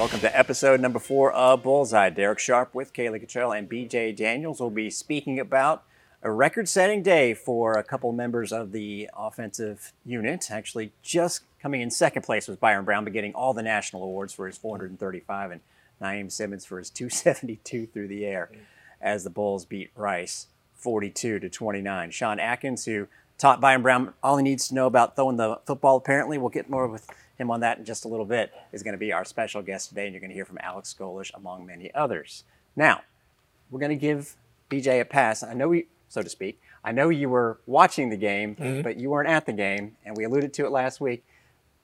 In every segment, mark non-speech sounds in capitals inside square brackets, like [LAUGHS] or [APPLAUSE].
Welcome to episode number four of Bullseye. Derek Sharp with Kaylee Cottrell and BJ Daniels will be speaking about a record setting day for a couple members of the offensive unit. Actually, just coming in second place was Byrum Brown, but getting all the national awards for his 435 and Naiem Simmons for his 272 through the air as the Bulls beat Rice 42 to 29. Sean Atkins, who taught Byrum Brown all he needs to know about throwing the football, apparently, we'll get more with him on that in just a little bit, is going to be our special guest today, and you're going to hear from Alex Golesh among many others. Now, we're going to give BJ a pass. I know we, so to speak, I know you were watching the game, Mm-hmm. but you weren't at the game, and we alluded to it last week.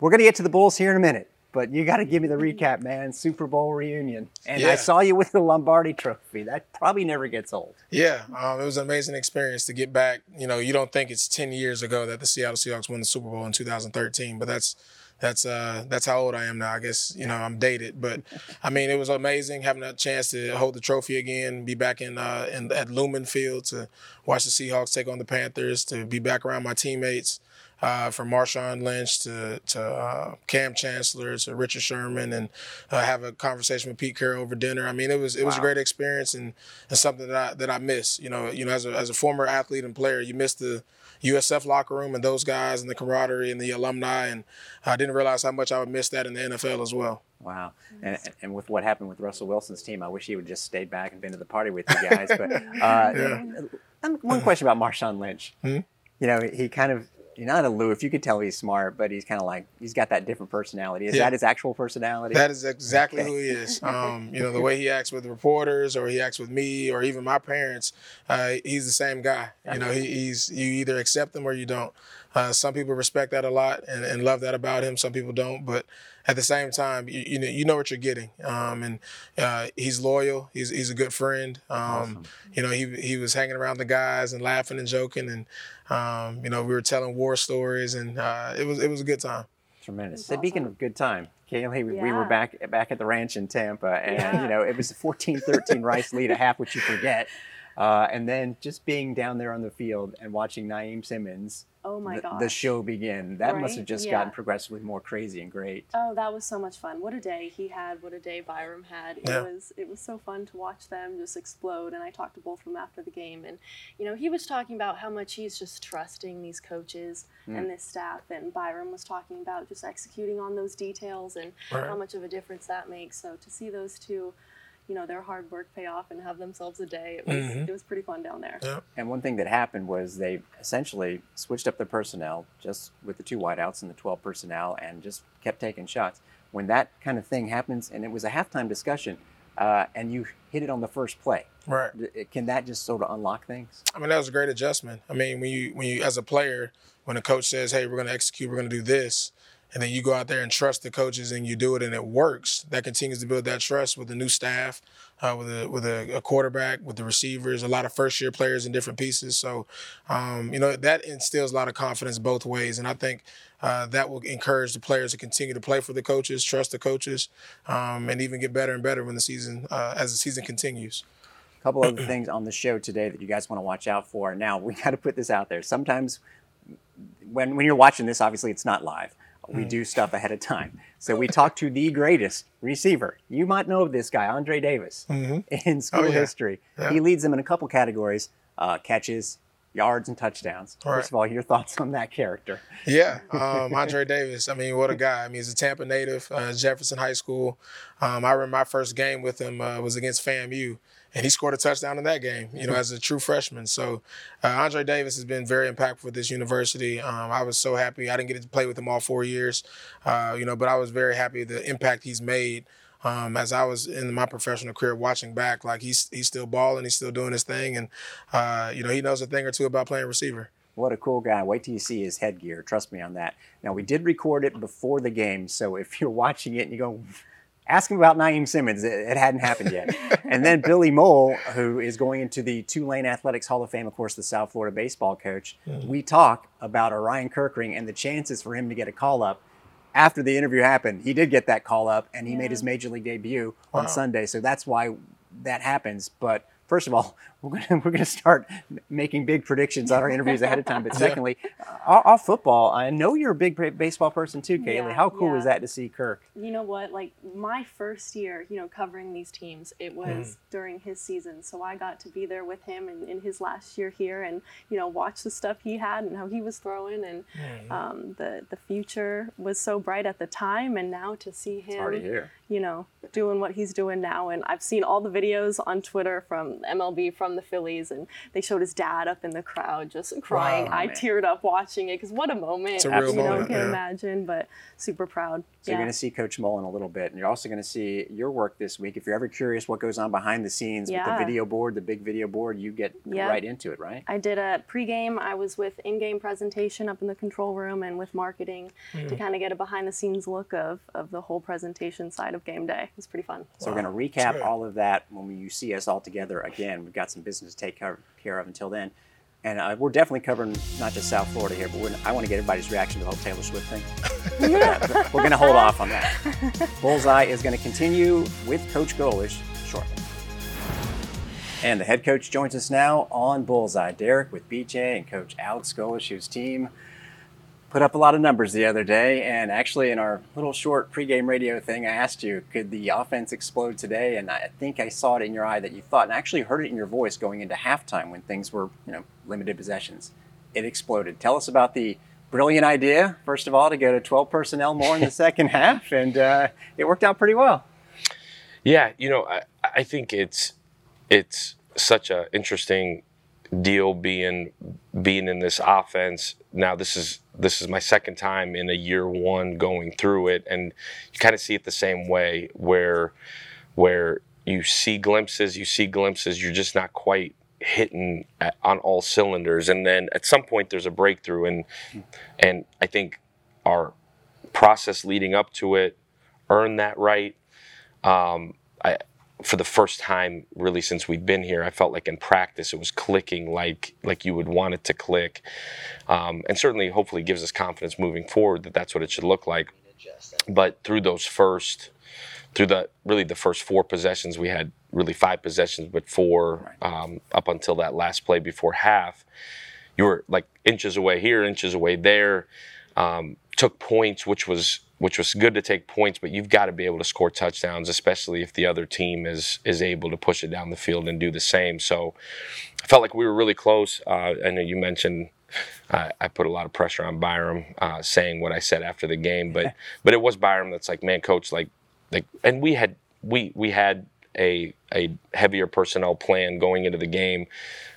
We're going to get to the Bulls here in a minute, but you got to give me the recap, man. Super Bowl reunion. And I saw you with the Lombardi trophy. That probably never gets old. Yeah, um, it was an amazing experience to get back. You know, you don't think it's 10 years ago that the Seattle Seahawks won the Super Bowl in 2013, but that's that's uh, that's how old I am now. I guess you know I'm dated, but [LAUGHS] I mean it was amazing having a chance to hold the trophy again, be back in uh, in at Lumen Field to watch the Seahawks take on the Panthers, to be back around my teammates. Uh, from Marshawn Lynch to to uh, Kam Chancellor to Richard Sherman, and uh, have a conversation with Pete Carroll over dinner. I mean, it was it was a great experience and, and something that I that I miss. You know, you know, as a as a former athlete and player, you miss the USF locker room and those guys and the camaraderie and the alumni, and I didn't realize how much I would miss that in the NFL as well. Wow. And, and with what happened with Russell Wilson's team, I wish he would just stayed back and been to the party with you guys. But uh, [LAUGHS] um, one question about Marshawn Lynch. Hmm? You know, he kind of, you're not aloof. You could tell he's smart, but he's kind of like, he's got that different personality. Is Yeah. that his actual personality? That is exactly Okay. who he is. [LAUGHS] Um, you know, the way he acts with reporters, or he acts with me, or even my parents. Uh, he's the same guy. You know, he, he's you either accept him or you don't. Uh, some people respect that a lot and, and love that about him. Some people don't. But at the same time, you, you know you know what you're getting. Um, and uh, he's loyal. He's he's a good friend. Um, Awesome. You know, he he was hanging around the guys and laughing and joking, and um, you know we were telling war stories, and uh, it was it was a good time. Tremendous. That's Speaking of good time, Kaylee, we, we were back back at the ranch in Tampa, and Yeah. you know it was a 14-13 [LAUGHS] Rice lead, a half which you forget, uh, and then just being down there on the field and watching Naiem Simmons, Oh my the, gosh. the show begin. That must have just Yeah. gotten progressively more crazy and great. Oh, that was so much fun. What a day he had. What a day Byrum had. It Yeah. was it was so fun to watch them just explode and I talked to both of them after the game and you know, he was talking about how much he's just trusting these coaches Mm. and this staff and Byrum was talking about just executing on those details and Right. how much of a difference that makes. So to see those two, you know, their hard work pay off and have themselves a day, it was Mhm. it was pretty fun down there. Yeah. And one thing that happened was they essentially switched up their personnel just with the two wideouts and the 12 personnel and just kept taking shots. When that kind of thing happens, and it was a halftime discussion, uh, and you hit it on the first play, Right. can that just sort of unlock things? I mean, that was a great adjustment. I mean, when you when you as a player, when a coach says, "Hey, we're going to execute, we're going to do this," and then you go out there and trust the coaches and you do it and it works, that continues to build that trust with the new staff, uh, with a with a, a quarterback, with the receivers, a lot of first year players in different pieces. So, um, you know, that instills a lot of confidence both ways, and I think. Uh, that will encourage the players to continue to play for the coaches, trust the coaches, um, and even get better and better when the season, uh, as the season continues. A couple other [CLEARS THROAT] things on the show today that you guys want to watch out for. Now, [LAUGHS] we got to put this out there. Sometimes when, when you're watching this, obviously it's not live. We do stuff ahead of time. So we talked to the greatest receiver. You might know of this guy, Andre Davis, [LAUGHS] in school yeah. history. Yeah. He leads them in a couple categories uh, catches, yards, and touchdowns. Right. First of all, your thoughts on that character. Yeah, [LAUGHS] um, Andre Davis. I mean, what a guy. I mean, he's a Tampa native, uh, Jefferson High School. Um, I remember my first game with him uh, was against FAMU, and he scored a touchdown in that game. You know, as a true freshman. So, uh, Andre Davis has been very impactful with this university. Um, I was so happy. I didn't get to play with him all four years, uh, you know, but I was very happy the impact he's made. Um, as I was in my professional career, watching back, like he's he's still balling, he's still doing his thing, and uh, you know he knows a thing or two about playing receiver. What a cool guy. Wait till you see his headgear. Trust me on that. Now, we did record it before the game, so if you're [LAUGHS] watching it and you go, ask him about Naiem Simmons, it, it hadn't happened yet. and then [LAUGHS] Billy Mohl, who is going into the Tulane Athletics Hall of Fame, of course, the South Florida baseball coach, mm-hmm. we talk about Orion Kerkering and the chances for him to get a call up. After the interview happened, he did get that call up and he made his major league debut on Sunday. So that's why that happens. But first of all, we're gonna [LAUGHS] we're gonna start making big predictions on our interviews ahead of time. But [LAUGHS] secondly, uh, off football, I know you're a big baseball person too, Kaylee. Yeah, How cool yeah. was that to see Kirk? You know what? Like my first year, you know, covering these teams, it was during his season, so I got to be there with him in, in his last year here, and you know, watch the stuff he had and how he was throwing, and um, the the future was so bright at the time, and now to see him already here. you know, doing what he's doing now. And I've seen all the videos on Twitter from MLB from the Phillies, and they showed his dad up in the crowd just crying. Wow, I man. teared up watching it because what a moment! It's a real you know, moment, can yeah. imagine, but super proud. So you're going to see Coach Mullen a little bit, and you're also going to see your work this week. If you're ever curious what goes on behind the scenes with the video board, the big video board, you get Yeah. right into it, right? I did a pregame. I was with in-game presentation up in the control room and with marketing Mm. to kind of get a behind-the-scenes look of, of the whole presentation side of game day. It was pretty fun. So we're going to recap all of that when you see us all together again. We've got some business to take care care of until then. And uh, we're definitely covering not just South Florida here, but we're, I want to get everybody's reaction to the whole Taylor Swift thing. Yeah, we're going [LAUGHS] to hold off on that. Bullseye is going to continue with Coach Golesh shortly. And the head coach joins us now on Bullseye. Derek with BJ and Coach Alex Golesh, whose team put up a lot of numbers the other day. And actually, in our little short pregame radio thing, I asked you, could the offense explode today? And I think I saw it in your eye that you thought, and I actually heard it in your voice going into halftime when things were, you know, limited possessions. It exploded. Tell us about the brilliant idea, first of all, to go to 12 personnel more in the [LAUGHS] second half, and uh, it worked out pretty well. Yeah, you know, I, I think it's it's such a interesting deal being being in this offense. Now this is this is my second time in a year one going through it, and you kind of see it the same way where where you see glimpses, you see glimpses, you're just not quite hitting at, on all cylinders, and then at some point there's a breakthrough, and and I think our process leading up to it earned that right. Um, I, for the first time really since we've been here, I felt like in practice it was clicking like like you would want it to click, um, and certainly hopefully gives us confidence moving forward that that's what it should look like. But through those first, through the really the first four possessions, we had really five possessions, but four um, up until that last play before half. You were like inches away here, inches away there. Um, took points, which was which was good to take points, but you've got to be able to score touchdowns, especially if the other team is is able to push it down the field and do the same. So I felt like we were really close. Uh, I know you mentioned I, I put a lot of pressure on Byrum uh, saying what I said after the game, but [LAUGHS] but it was Byrum that's like, man, coach, like like, and we had we we had a a heavier personnel plan going into the game.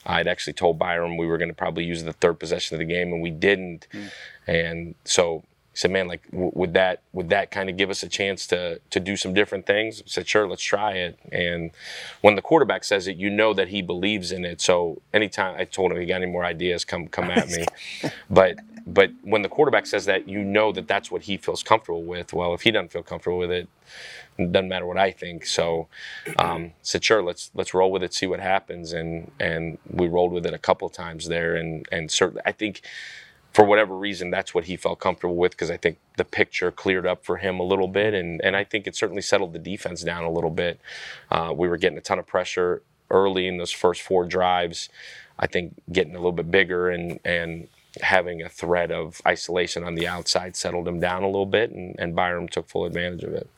I'd actually told Byrum we were going to probably use the third possession of the game, and we didn't. And so said, "Man, like, w- would that would that kind of give us a chance to to do some different things?" I said, "Sure, let's try it." And when the quarterback says it, you know that he believes in it. So anytime I told him, "If you got any more ideas, come come at me." [LAUGHS] but but when the quarterback says that, you know that that's what he feels comfortable with. Well, if he doesn't feel comfortable with it, it doesn't matter what I think. So um, said, "Sure, let's let's roll with it, see what happens." And and we rolled with it a couple of times there, and and certainly I think for whatever reason, that's what he felt comfortable with because I think the picture cleared up for him a little bit, and and I think it certainly settled the defense down a little bit. Uh, we were getting a ton of pressure early in those first four drives. I think getting a little bit bigger and and having a threat of isolation on the outside settled him down a little bit, and, and Byrum took full advantage of it.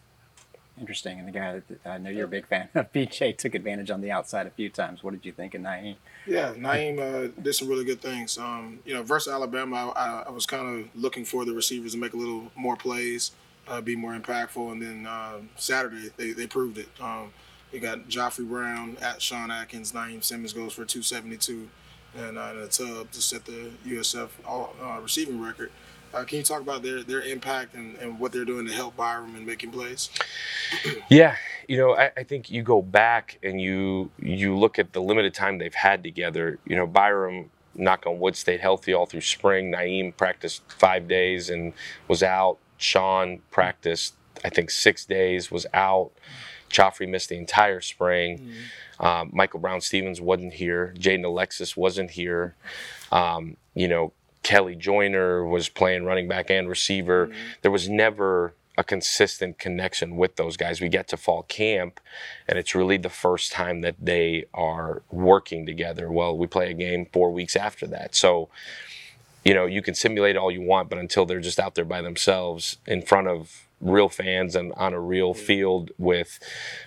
Interesting. And the guy that I know you're a big fan of, [LAUGHS] BJ, took advantage on the outside a few times. What did you think of Naiem? Yeah, Naiem uh, did some really good things. Um, you know, versus Alabama, I, I, was kind of looking for the receivers to make a little more plays, uh, be more impactful, and then uh, Saturday they, they proved it. Um, you got Khafre Brown at Sean Atkins, Naiem Simmons goes for 272, and uh, the tub to set the USF all, uh, receiving record. Uh, can you talk about their, their impact and, and what they're doing to help Byrum and making plays? [CLEARS THROAT] Yeah, you know, I, I think you go back and you you look at the limited time they've had together. You know, Byrum, knock on wood, stayed healthy all through spring. Naiem practiced five days and was out. Sean practiced, I think, six days, was out. Khafre missed the entire spring. Um, Michael Brown Stephens wasn't here. Jaden Alexis wasn't here. Um, you know, Kelley Joiner was playing running back and receiver. Mm-hmm. There was never a consistent connection with those guys. We get to fall camp, and it's really the first time that they are working together. Well, we play a game four weeks after that. So, you know, you can simulate all you want, but until they're just out there by themselves in front of real fans and on a real field with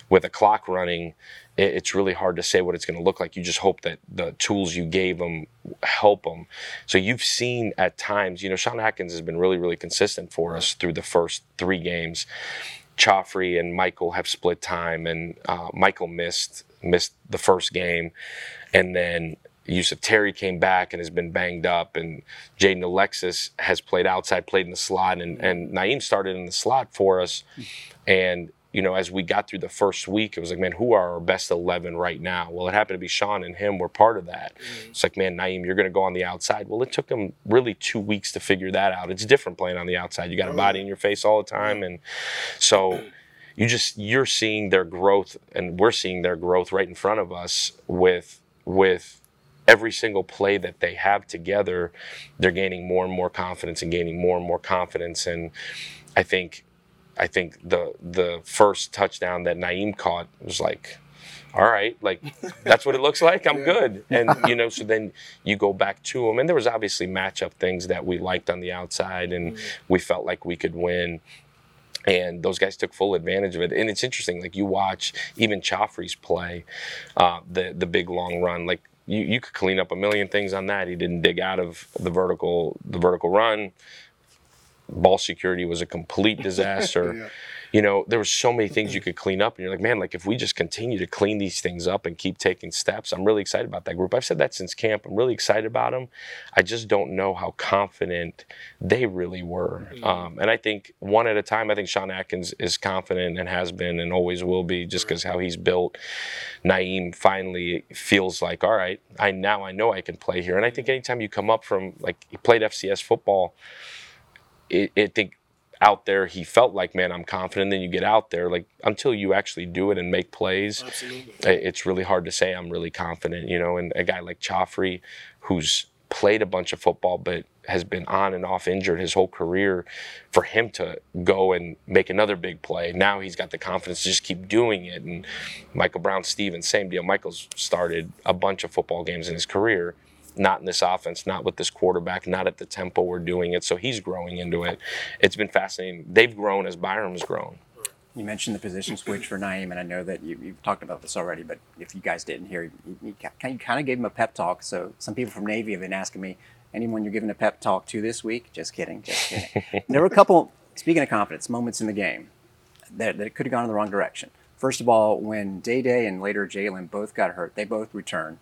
with a clock running, it's really hard to say what it's going to look like. You just hope that the tools you gave them help them. So you've seen at times, you know, Sean Atkins has been really, really consistent for us through the first three games. Khafre and Michael have split time, and uh, Michael missed missed the first game, and then Yusuf Terry came back and has been banged up, and Jaden Alexis has played outside, played in the slot, and, and Naiem started in the slot for us. And, you know, as we got through the first week, it was like, man, who are our best 11 right now? Well, it happened to be Sean and him were part of that. Mm-hmm. It's like, man, Naiem, you're going to go on the outside. Well, it took him really two weeks to figure that out. It's different playing on the outside. You got a body in your face all the time. And so you just, you're seeing their growth, and we're seeing their growth right in front of us with, with, every single play that they have together, they're gaining more and more confidence and gaining more and more confidence. And I think, I think the the first touchdown that Naiem caught was like, all right, like that's what it looks like. I'm yeah. good. And you know, so then you go back to him, and there was obviously matchup things that we liked on the outside, and mm-hmm. we felt like we could win. And those guys took full advantage of it. And it's interesting, like you watch even Khafre's play, uh, the the big long run. Like you, you could clean up a million things on that. He didn't dig out of the vertical the vertical run. Ball security was a complete [LAUGHS] disaster. yeah you know, there were so many things you could clean up, and you're like, man, like if we just continue to clean these things up and keep taking steps, I'm really excited about that group. I've said that since camp. I'm really excited about them. I just don't know how confident they really were. Mm-hmm. Um, and I think one at a time. I think Sean Atkins is confident and has been and always will be, just because how he's built. Naiem finally feels like, all right, I now I know I can play here. And I think anytime you come up from like he played FCS football. It, I think out there he felt like man i'm confident then you get out there like until you actually do it and make plays Absolutely. it's really hard to say i'm really confident you know and a guy like Khafre who's played a bunch of football but has been on and off injured his whole career for him to go and make another big play now he's got the confidence to just keep doing it and michael brown stephens same deal michael's started a bunch of football games in his career not in this offense, not with this quarterback, not at the tempo we're doing it. So he's growing into it. It's been fascinating. They've grown as Byrum's grown. You mentioned the position switch for Naiem, and I know that you, have talked about this already, but if you guys didn't hear, you, you, you kind of gave him a pep talk. So some people from Navy have been asking me, anyone you're giving a pep talk to this week? Just kidding, just kidding. [LAUGHS] there were a couple, speaking of confidence, moments in the game that, that could have gone in the wrong direction. First of all, when Day Day and later Jalen both got hurt, they both returned,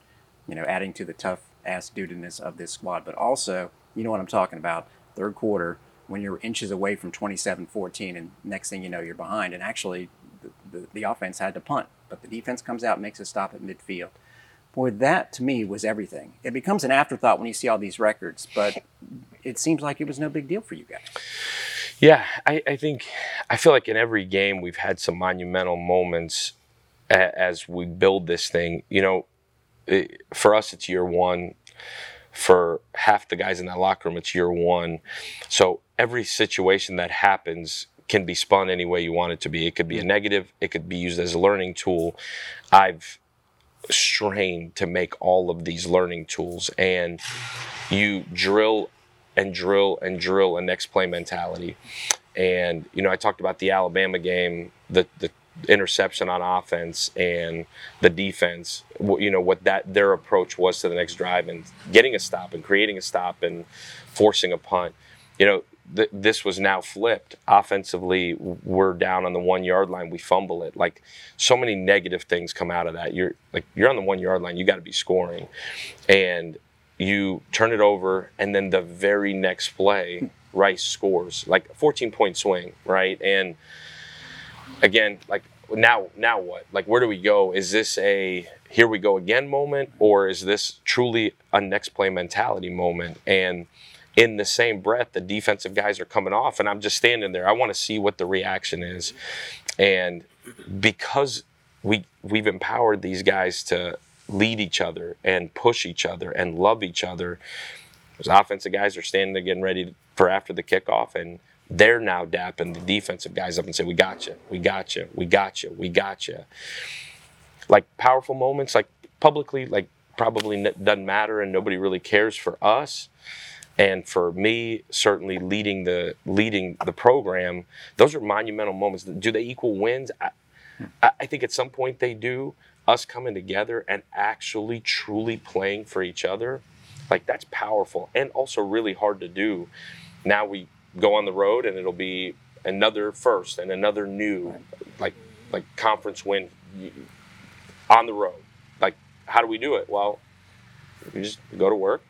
you know, adding to the tough dudiness of this squad. But also, you know what I'm talking about, third quarter, when you're inches away from 27-14 and next thing you know you're behind. And actually the, the, the offense had to punt but the defense comes out makes a stop at midfield. Boy that to me was everything. It becomes an afterthought when you see all these records but it seems like it was no big deal for you guys. Yeah I, I think i feel like in every game we've had some monumental moments as we build this thing. You know it, for us, it's year one. For half the guys in that locker room, it's year one. So every situation that happens can be spun any way you want it to be. It could be a negative, it could be used as a learning tool. I've strained to make all of these learning tools, and you drill and drill and drill a next play mentality. And, you know, I talked about the Alabama game, the, the interception on offense and the defense, you know, what that their approach was to the next drive and getting a stop and creating a stop and forcing a punt. You know, th- this was now flipped. Offensively, we're down on the one yard line. We fumble it. Like so many negative things come out of that. You're like you're on the one yard line. You got to be scoring, and you turn it over, and then the very next play, Rice scores like a 14 point swing, right? And again, like now, now what? Like, where do we go? Is this a here we go again moment, or is this truly a next play mentality moment? And in the same breath, the defensive guys are coming off, and I'm just standing there. I want to see what the reaction is, and because we we've empowered these guys to lead each other and push each other and love each other. Those offensive guys are standing there getting ready for after the kickoff, and they're now dapping the defensive guys up and say, "We got you, we got you, we got you, we got you." Like powerful moments, like publicly, like probably n- doesn't matter, and nobody really cares for us. And for me, certainly leading the leading the program, those are monumental moments. Do they equal wins? I, I think at some point they do. Us coming together and actually truly playing for each other, like that's powerful and also really hard to do. Now we go on the road and it'll be another first and another new, like like conference win on the road. Like how do we do it? Well, we just go to work,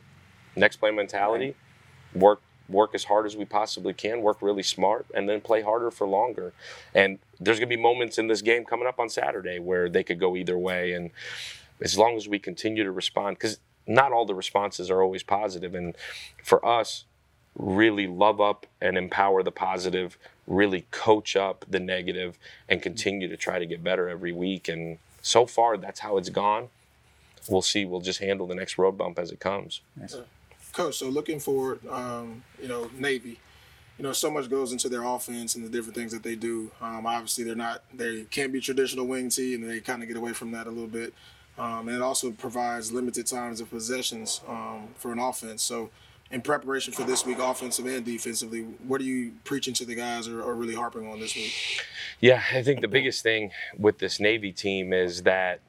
next play mentality, work work as hard as we possibly can, work really smart, and then play harder for longer. And there's going to be moments in this game coming up on Saturday where they could go either way. And as long as we continue to respond, because not all the responses are always positive, and for us, really love up and empower the positive, really coach up the negative, and continue to try to get better every week. And so far, that's how it's gone. We'll see. We'll just handle the next road bump as it comes. Nice. Coach, so looking forward, um, you know, Navy, you know, so much goes into their offense and the different things that they do. Um, obviously, they're not, they can't be traditional wing tee, and they kind of get away from that a little bit. Um, and it also provides limited times of possessions um, for an offense. So, in preparation for this week, offensive and defensively, what are you preaching to the guys or, or really harping on this week? Yeah, I think the biggest thing with this Navy team is that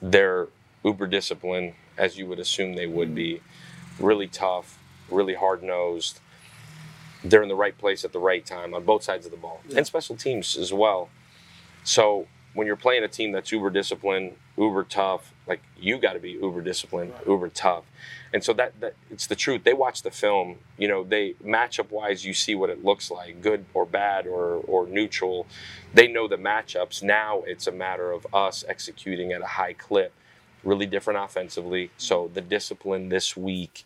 they're uber disciplined, as you would assume they would be really tough, really hard nosed. They're in the right place at the right time on both sides of the ball yeah. and special teams as well. So when you're playing a team that's uber disciplined, uber tough, like you got to be uber disciplined, right. uber tough. And so that, that it's the truth. They watch the film, you know, they matchup wise, you see what it looks like, good or bad or, or neutral. They know the matchups. Now it's a matter of us executing at a high clip really different offensively. So the discipline this week,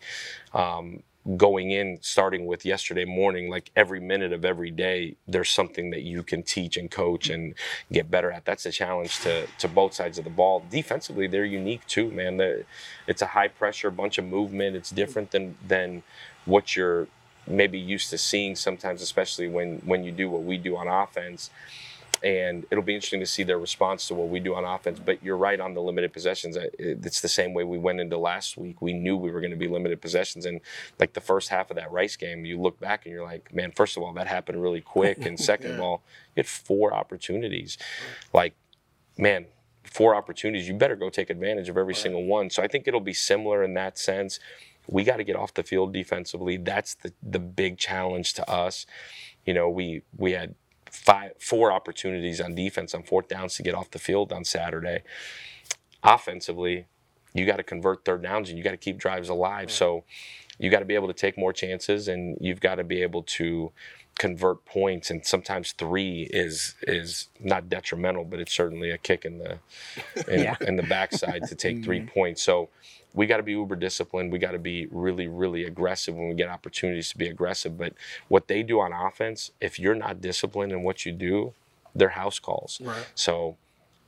um, going in, starting with yesterday morning, like every minute of every day, there's something that you can teach and coach and get better at. That's a challenge to to both sides of the ball. Defensively, they're unique too, man. The, it's a high pressure, bunch of movement. It's different than than what you're maybe used to seeing sometimes, especially when when you do what we do on offense and it'll be interesting to see their response to what we do on offense. But you're right on the limited possessions. It's the same way we went into last week. We knew we were going to be limited possessions, and like the first half of that Rice game, you look back and you're like, man, first of all, that happened really quick, and [LAUGHS] second yeah. of all, you had four opportunities. Like, man, four opportunities. You better go take advantage of every right. single one. So I think it'll be similar in that sense. We got to get off the field defensively. That's the the big challenge to us. You know, we we had five, four opportunities on defense on fourth downs to get off the field on Saturday. Offensively, you got to convert third downs and you got to keep drives alive. So you got to be able to take more chances and you've got to be able to convert points and sometimes three is is not detrimental but it's certainly a kick in the in, [LAUGHS] yeah. in the backside to take 3 mm-hmm. points so we got to be uber disciplined. We got to be really, really aggressive when we get opportunities to be aggressive. But what they do on offense, if you're not disciplined in what you do, they're house calls. Right. So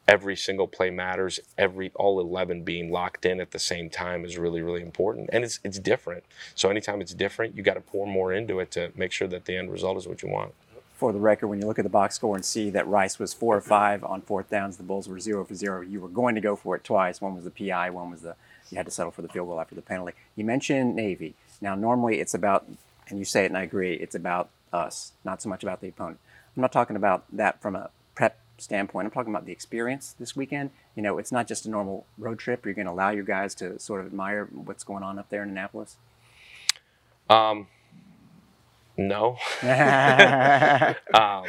every single play matters. Every all eleven being locked in at the same time is really, really important. And it's it's different. So anytime it's different, you got to pour more into it to make sure that the end result is what you want for the record, when you look at the box score and see that Rice was four or five on fourth downs, the Bulls were zero for zero. You were going to go for it twice. One was the PI, one was the you had to settle for the field goal after the penalty. You mentioned Navy. Now, normally it's about, and you say it and I agree, it's about us, not so much about the opponent. I'm not talking about that from a prep standpoint. I'm talking about the experience this weekend. You know, it's not just a normal road trip. You're going to allow your guys to sort of admire what's going on up there in Annapolis. Um, no. [LAUGHS] [LAUGHS] um,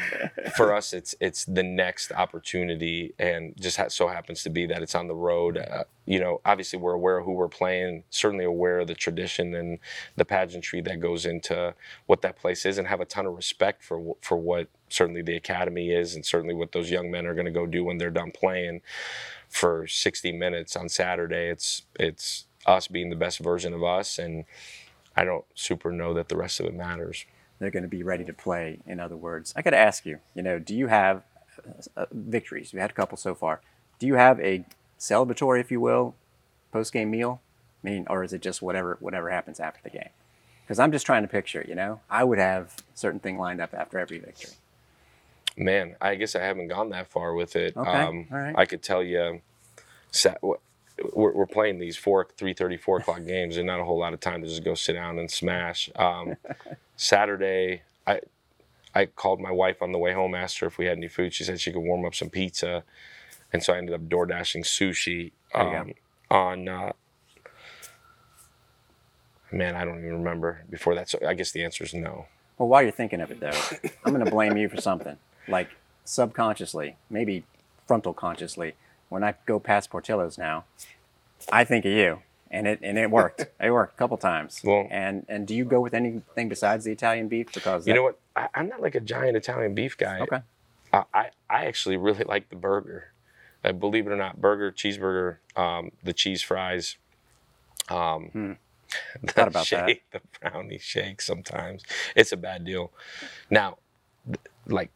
for us, it's it's the next opportunity, and just ha- so happens to be that it's on the road. Uh, you know, obviously we're aware of who we're playing, certainly aware of the tradition and the pageantry that goes into what that place is, and have a ton of respect for for what certainly the academy is, and certainly what those young men are going to go do when they're done playing for 60 minutes on Saturday. It's it's us being the best version of us, and I don't super know that the rest of it matters they're going to be ready to play. In other words, I got to ask you, you know, do you have uh, victories? We had a couple so far. Do you have a celebratory, if you will, post game meal? I mean, or is it just whatever whatever happens after the game? Because I'm just trying to picture, you know, I would have a certain thing lined up after every victory. Man, I guess I haven't gone that far with it. Okay, Um, all right. I could tell you, we're, we're playing these four, three thirty, four o'clock games, and not a whole lot of time to just go sit down and smash. Um, [LAUGHS] Saturday, I I called my wife on the way home, asked her if we had any food. She said she could warm up some pizza, and so I ended up door dashing sushi There you go. um, on. Uh, man, I don't even remember before that. So I guess the answer is no. Well, while you're thinking of it, though, I'm going to blame you for something. Like subconsciously, maybe frontal consciously, when I go past Portillo's now, I think of you, and it and it worked. [LAUGHS] it worked a couple times. Well- and and do you go with anything besides the Italian beef? Because You that- know what? I, I'm not like a giant Italian beef guy. Okay. I, I, I actually really like the burger. Uh, believe it or not, burger, cheeseburger, um, the cheese fries. Um, [LAUGHS] the Thought about that. the brownie shake. Sometimes it's a bad deal. Now, th- like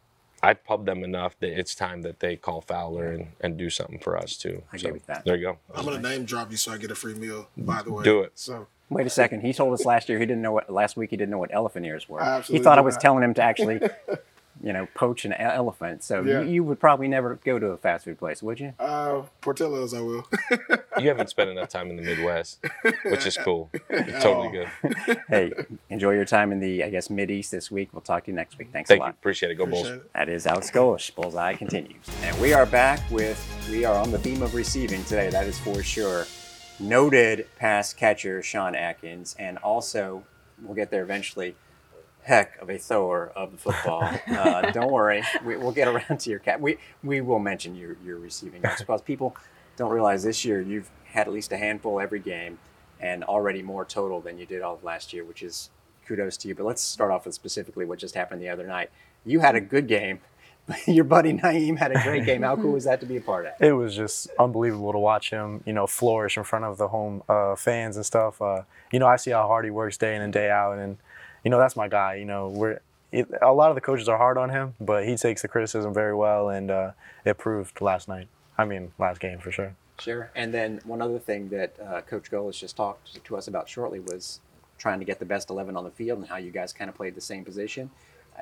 I pub them enough that it's time that they call Fowler and, and do something for us too. I so give it that. there you go. I'm gonna name drop you so I get a free meal. By the way, Do it. So Wait a second. He told us last year he didn't know what last week he didn't know what elephant ears were. I he thought I was not. telling him to actually, [LAUGHS] you know, poach an e- elephant. So Yeah. you, you would probably never go to a fast food place, would you? uh, Portillo's, I will. [LAUGHS] You haven't spent enough time in the Midwest, which is cool. [LAUGHS] It's totally good. [LAUGHS] hey, enjoy your time in the I guess Mid East this week. We'll talk to you next week. Thanks Thank a you. lot. Appreciate it. Go Bulls. It. That is Alex Golesh. Bullseye continues. And we are back with, we are on the theme of receiving today, that is for sure. Noted pass catcher Sean Atkins, and also, we'll get there eventually, heck of a thrower of the football. [LAUGHS] Uh, don't worry, we, we'll get around to your cat. We, we will mention your, your receiving [LAUGHS] because people don't realize this year you've had at least a handful every game and already more total than you did all of last year, which is kudos to you. But let's start off with specifically what just happened the other night. You had a good game. But [LAUGHS] Your buddy Naiem had a great game. How cool was that to be a part of? it was just unbelievable to watch him, you know, flourish in front of the home uh, fans and stuff. Uh, you know, I see how hard he works day in and day out, and you know that's my guy. You know, we're it, a lot of the coaches are hard on him, but he takes the criticism very well, and uh, it proved last night. I mean, last game for sure. Sure. And then one other thing that uh, Coach Golesh just talked to us about shortly was trying to get the best 11 on the field and how you guys kind of played the same position.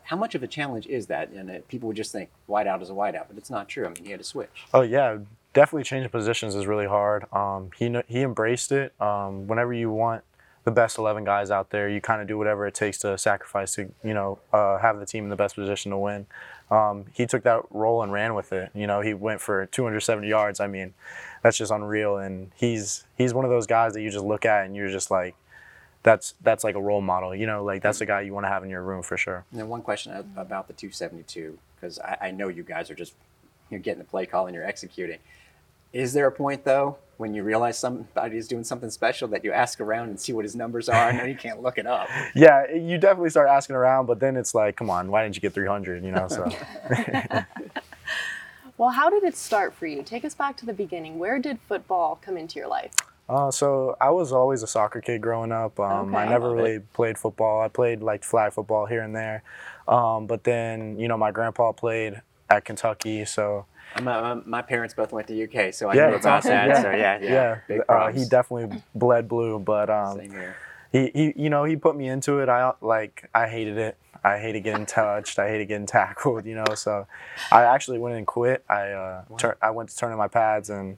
How much of a challenge is that? And uh, people would just think wideout is a wideout, but it's not true. I mean, he had to switch. Oh yeah, definitely changing positions is really hard. Um, he he embraced it. Um, whenever you want the best eleven guys out there, you kind of do whatever it takes to sacrifice to you know uh, have the team in the best position to win. Um, he took that role and ran with it. You know, he went for 270 yards. I mean, that's just unreal. And he's he's one of those guys that you just look at and you're just like, that's that's like a role model. You know, like that's the guy you want to have in your room for sure. And then one question about the 272, because I, I know you guys are just you're getting the play call and you're executing. Is there a point though when you realize somebody is doing something special that you ask around and see what his numbers are? I know you can't look it up. [LAUGHS] Yeah, you definitely start asking around, but then it's like, come on, why didn't you get 300? You know, so. [LAUGHS] Well, how did it start for you? Take us back to the beginning. Where did football come into your life? Uh, so I was always a soccer kid growing up. Um, I Okay. never Love it. really played football. I played like flag football here and there. Um, but then, you know, my grandpa played at Kentucky, so My, my, my parents both went to UK, so I yeah, knew about that. yeah, So yeah, yeah, yeah. Uh, he definitely bled blue, but um, he, he, you know, he put me into it. I like, I hated it. I hated getting touched. I hated getting tackled. You know, so I actually went and quit. I uh, tur- I went to turn in my pads and.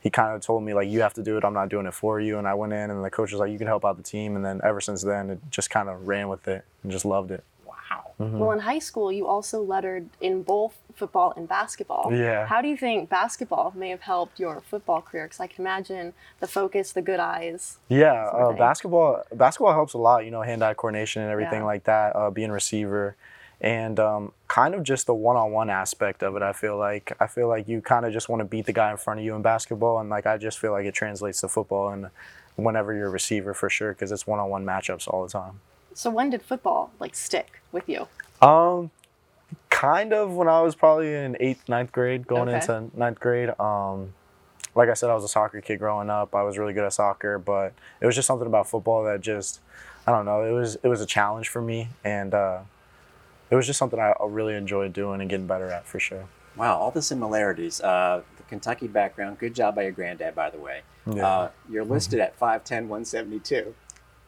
He kind of told me like you have to do it. I'm not doing it for you. And I went in, and the coach was like, "You can help out the team." And then ever since then, it just kind of ran with it and just loved it. Wow. Well, in high school, you also lettered in both football and basketball. Yeah. How do you think basketball may have helped your football career? Because I can imagine the focus, the good eyes. Yeah, sort of uh, basketball basketball helps a lot. You know, hand-eye coordination and everything Yeah. like that. Uh, being a receiver, and um, kind of just the one-on-one aspect of it. I feel like I feel like you kind of just want to beat the guy in front of you in basketball, and like I just feel like it translates to football and whenever you're a receiver for sure because it's one-on-one matchups all the time. So when did football like stick with you? Um, kind of when I was probably in eighth, ninth grade, going Okay. into ninth grade. Um, like I said, I was a soccer kid growing up. I was really good at soccer, but it was just something about football that just, I don't know, it was it was a challenge for me, and uh, it was just something I I really enjoyed doing and getting better at for sure. Wow, all the similarities. Uh, the Kentucky background. Good job by your granddad, by the way. Yeah. Uh, you're listed at 5'10", 172.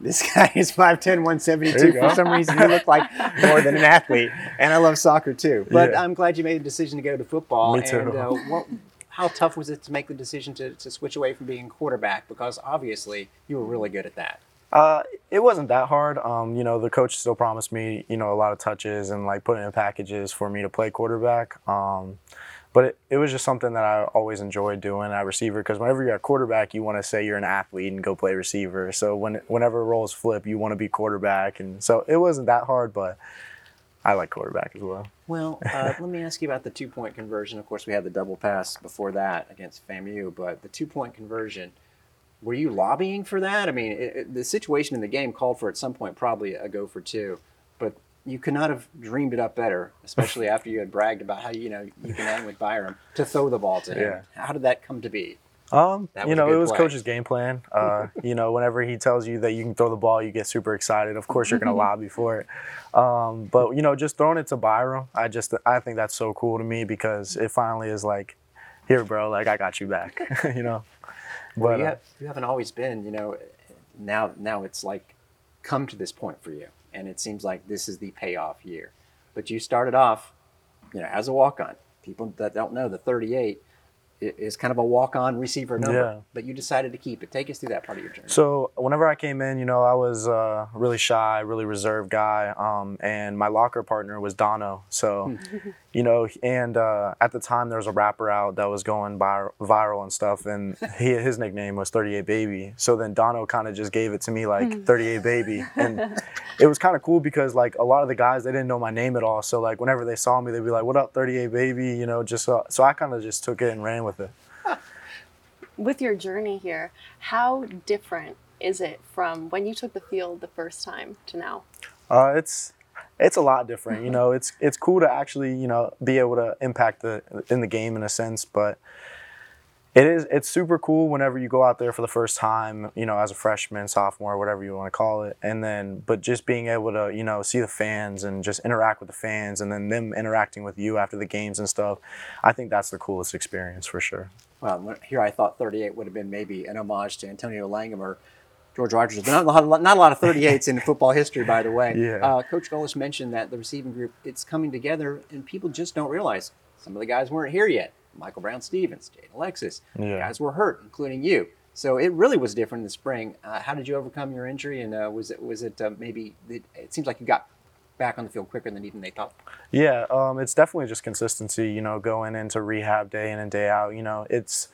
This guy is 5'10", 172. For some reason, he look like more than an athlete. And I love soccer too. But Yeah. I'm glad you made the decision to go to football. Me too. And uh, what, how tough was it to make the decision to, to switch away from being quarterback? Because obviously you were really good at that. Uh, it wasn't that hard. Um, you know, the coach still promised me, you know, a lot of touches and like putting in packages for me to play quarterback. Um, but it, it was just something that I always enjoyed doing at receiver because whenever you're a quarterback, you want to say you're an athlete and go play receiver. So when whenever roles flip, you want to be quarterback, and so it wasn't that hard. But I like quarterback as well. Well, uh, [LAUGHS] let me ask you about the two point conversion. Of course, we had the double pass before that against FAMU, but the two point conversion, were you lobbying for that? I mean, it, it- the situation in the game called for at some point probably a go for two, but you could not have dreamed it up better, especially after you had bragged about how you know you can hang with Byrum to throw the ball to him. Yeah. How did that come to be? Um, That you know, it was play. coach's game plan. Uh, [LAUGHS] you know, whenever he tells you that you can throw the ball, you get super excited. Of course, you're going to lobby [LAUGHS] for it. Um, but you know, just throwing it to Byrum, I just I think that's so cool to me because it finally is like, here, bro, like I got you back. [LAUGHS] you know. Well, But you, uh, have, you haven't always been, you know. Now, now it's like come to this point for you, and it seems like this is the payoff year. But you started off, you know, as a walk-on. People that don't know the 38 is kind of a walk-on receiver number, Yeah. but you decided to keep it. Take us through that part of your journey. So whenever I came in, you know, I was a really shy, really reserved guy, um, and my locker partner was Dono. So, [LAUGHS] you know, and uh, at the time there was a rapper out that was going vir- viral and stuff, and [LAUGHS] he, his nickname was 38 Baby. So then Dono kind of just gave it to me like 38 Baby, and [LAUGHS] it was kind of cool because like a lot of the guys they didn't know my name at all. So like whenever they saw me, they'd be like, "What up, 38 Baby?" You know, just so, so I kind of just took it and ran with it. [LAUGHS] With your journey here, how different is it from when you took the field the first time to now? Uh, it's it's a lot different. You mm-hmm. know, it's it's cool to actually you know be able to impact the in the game in a sense, but it is it's super cool whenever you go out there for the first time. You know, as a freshman, sophomore, whatever you want to call it, and then but just being able to you know see the fans and just interact with the fans, and then them interacting with you after the games and stuff. I think that's the coolest experience for sure. Well, here I thought 38 would have been maybe an homage to Antonio Langham or George Rogers. But not, a lot- not a lot of 38s in [LAUGHS] football history, by the way. Yeah. Uh, Coach Golesh mentioned that the receiving group it's coming together, and people just don't realize some of the guys weren't here yet. Michael Brown Stephens, Jade Alexis, Yeah. guys were hurt, including you. So it really was different in the spring. Uh, how did you overcome your injury, and uh, was it was it uh, maybe it, it seems like you got back on the field quicker than even they thought? Yeah, um, it's definitely just consistency. You know, going into rehab day in and day out. You know, it's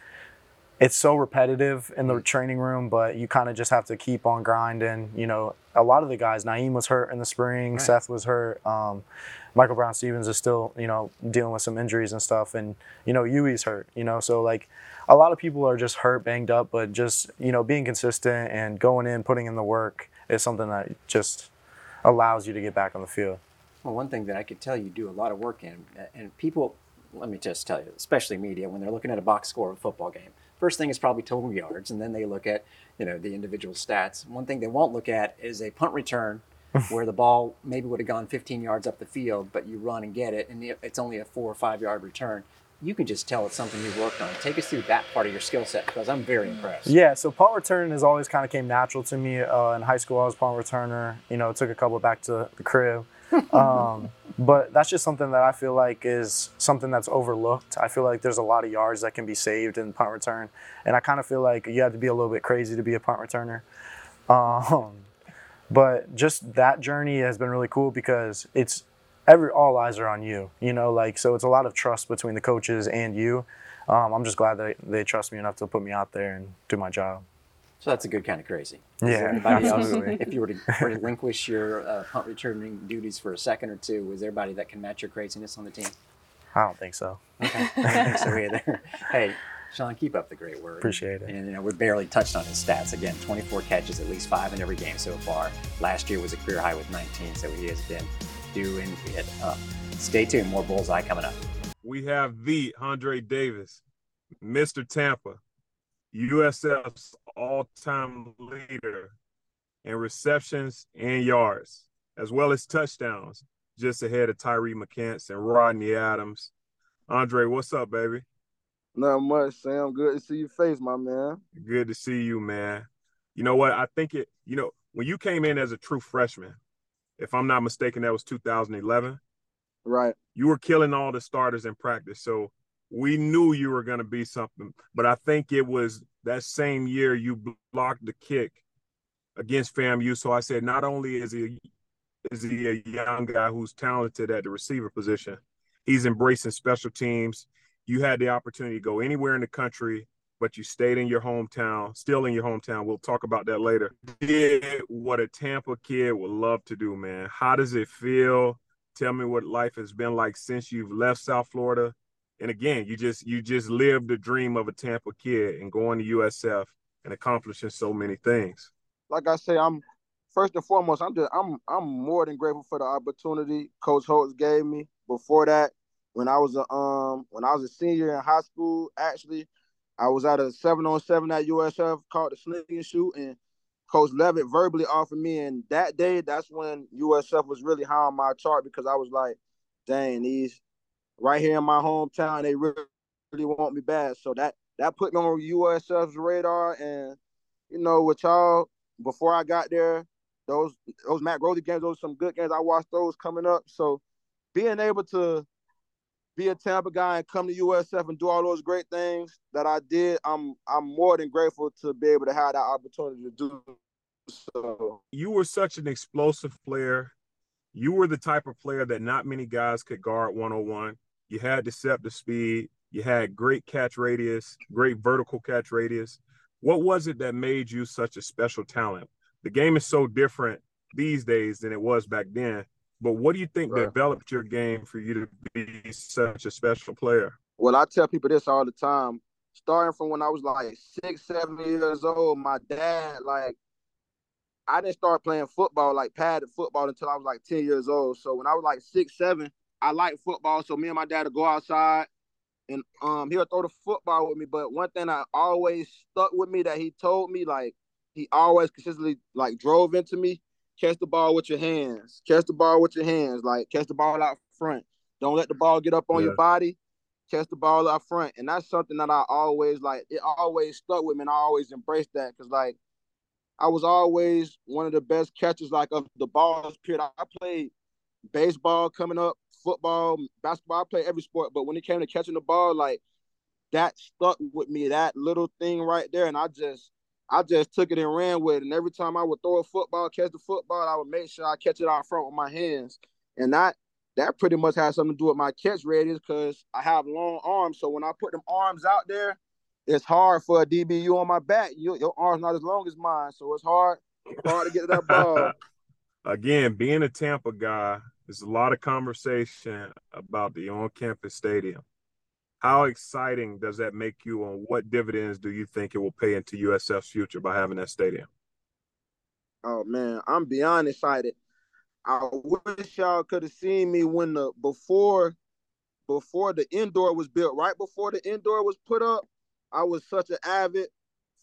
it's so repetitive in the training room, but you kind of just have to keep on grinding. You know, a lot of the guys, Naiem was hurt in the spring, Right. Seth was hurt, um, Michael Brown Stephens is still, you know, dealing with some injuries and stuff, and you know, Yui's hurt. You know, so like a lot of people are just hurt, banged up, but just you know, being consistent and going in, putting in the work is something that just allows you to get back on the field. Well, one thing that I could tell you do a lot of work in, and people, let me just tell you, especially media, when they're looking at a box score of a football game, first thing is probably total yards, and then they look at, you know, the individual stats. One thing they won't look at is a punt return [LAUGHS] where the ball maybe would have gone 15 yards up the field, but you run and get it, and it's only a four or five yard return. You can just tell it's something you've worked on. Take us through that part of your skill set because I'm very impressed. Yeah, so punt return has always kind of came natural to me. Uh, in high school, I was a punt returner. You know, took a couple back to the crib. [LAUGHS] Um, but that's just something that I feel like is something that's overlooked. I feel like there's a lot of yards that can be saved in punt return, and I kind of feel like you have to be a little bit crazy to be a punt returner. Um, but just that journey has been really cool because it's every all eyes are on you. You know, like so it's a lot of trust between the coaches and you. Um, I'm just glad that they trust me enough to put me out there and do my job. So that's a good kind of crazy. Yeah, there anybody else, if you were to relinquish your uh, punt returning duties for a second or two, was there anybody that can match your craziness on the team? I don't think so. Okay, I don't think so either. [LAUGHS] Hey, Sean, keep up the great work. Appreciate it. And you know, we barely touched on his stats. Again, 24 catches, at least five in every game so far. Last year was a career high with 19, so he has been doing it up. Stay tuned, more bullseye coming up. we have the Andre Davis, Mr. Tampa, USF's all-time leader in receptions and yards, as well as touchdowns, just ahead of Tyree McCants and Rodney Adams. Andre, what's up, baby? Not much, Sam. Good to see your face, my man. Good to see you, man. You know what? I think it, you know, when you came in as a true freshman, if I'm not mistaken, that was 2011. Right. You were killing all the starters in practice. So we knew you were going to be something. But I think it was that same year you blocked the kick against FAMU. So I said, not only is he is he a young guy who's talented at the receiver position, he's embracing special teams. You had the opportunity to go anywhere in the country, but you stayed in your hometown, still in your hometown. We'll talk about that later. Did what a Tampa kid would love to do, man. How does it feel? Tell me what life has been like since you've left South Florida. And again, you just you just lived the dream of a Tampa kid and going to USF and accomplishing so many things. Like I say, I'm first and foremost, I'm just I'm I'm more than grateful for the opportunity Coach Holtz gave me. Before that, when I was a um when I was a senior in high school, actually, I was at a seven on seven at USF called the Sling and Shoot, and Coach Leavitt verbally offered me. And that day, that's when USF was really high on my chart because I was like, dang, these right here in my hometown, they really, really want me bad. So that that put me on USF's radar. And you know, with y'all, before I got there, those those Matt Grothe games, those some good games. I watched those coming up. So being able to be a Tampa guy and come to USF and do all those great things that I did, I'm I'm more than grateful to be able to have that opportunity to do so. You were such an explosive player. You were the type of player that not many guys could guard 101. You had deceptive speed. You had great catch radius, great vertical catch radius. What was it that made you such a special talent? The game is so different these days than it was back then. But what do you think right. developed your game for you to be such a special player? Well, I tell people this all the time. Starting from when I was like six, seven years old, my dad, like, I didn't start playing football, like padded football, until I was like 10 years old. So when I was like six, seven, I like football. So me and my dad would go outside and um he'll throw the football with me. But one thing that always stuck with me that he told me, like, he always consistently like drove into me catch the ball with your hands. Catch the ball with your hands. Like catch the ball out front. Don't let the ball get up on yeah. your body. Catch the ball out front. And that's something that I always like. It always stuck with me, and I always embraced that because like I was always one of the best catchers like of the balls. Period. I played baseball coming up, football, basketball. I play every sport, but when it came to catching the ball, like that stuck with me. That little thing right there, and I just I just took it and ran with it. And every time I would throw a football, catch the football, I would make sure I catch it out front with my hands. And that that pretty much has something to do with my catch radius because I have long arms. So when I put them arms out there, it's hard for a DBU on my back. You, your arm's not as long as mine, so it's hard hard to get that ball. [LAUGHS] Again, being a Tampa guy, there's a lot of conversation about the on-campus stadium. How exciting does that make you, and what dividends do you think it will pay into USF's future by having that stadium? Oh man, I'm beyond excited. I wish y'all could have seen me when the before before the indoor was built, right before the indoor was put up. I was such an avid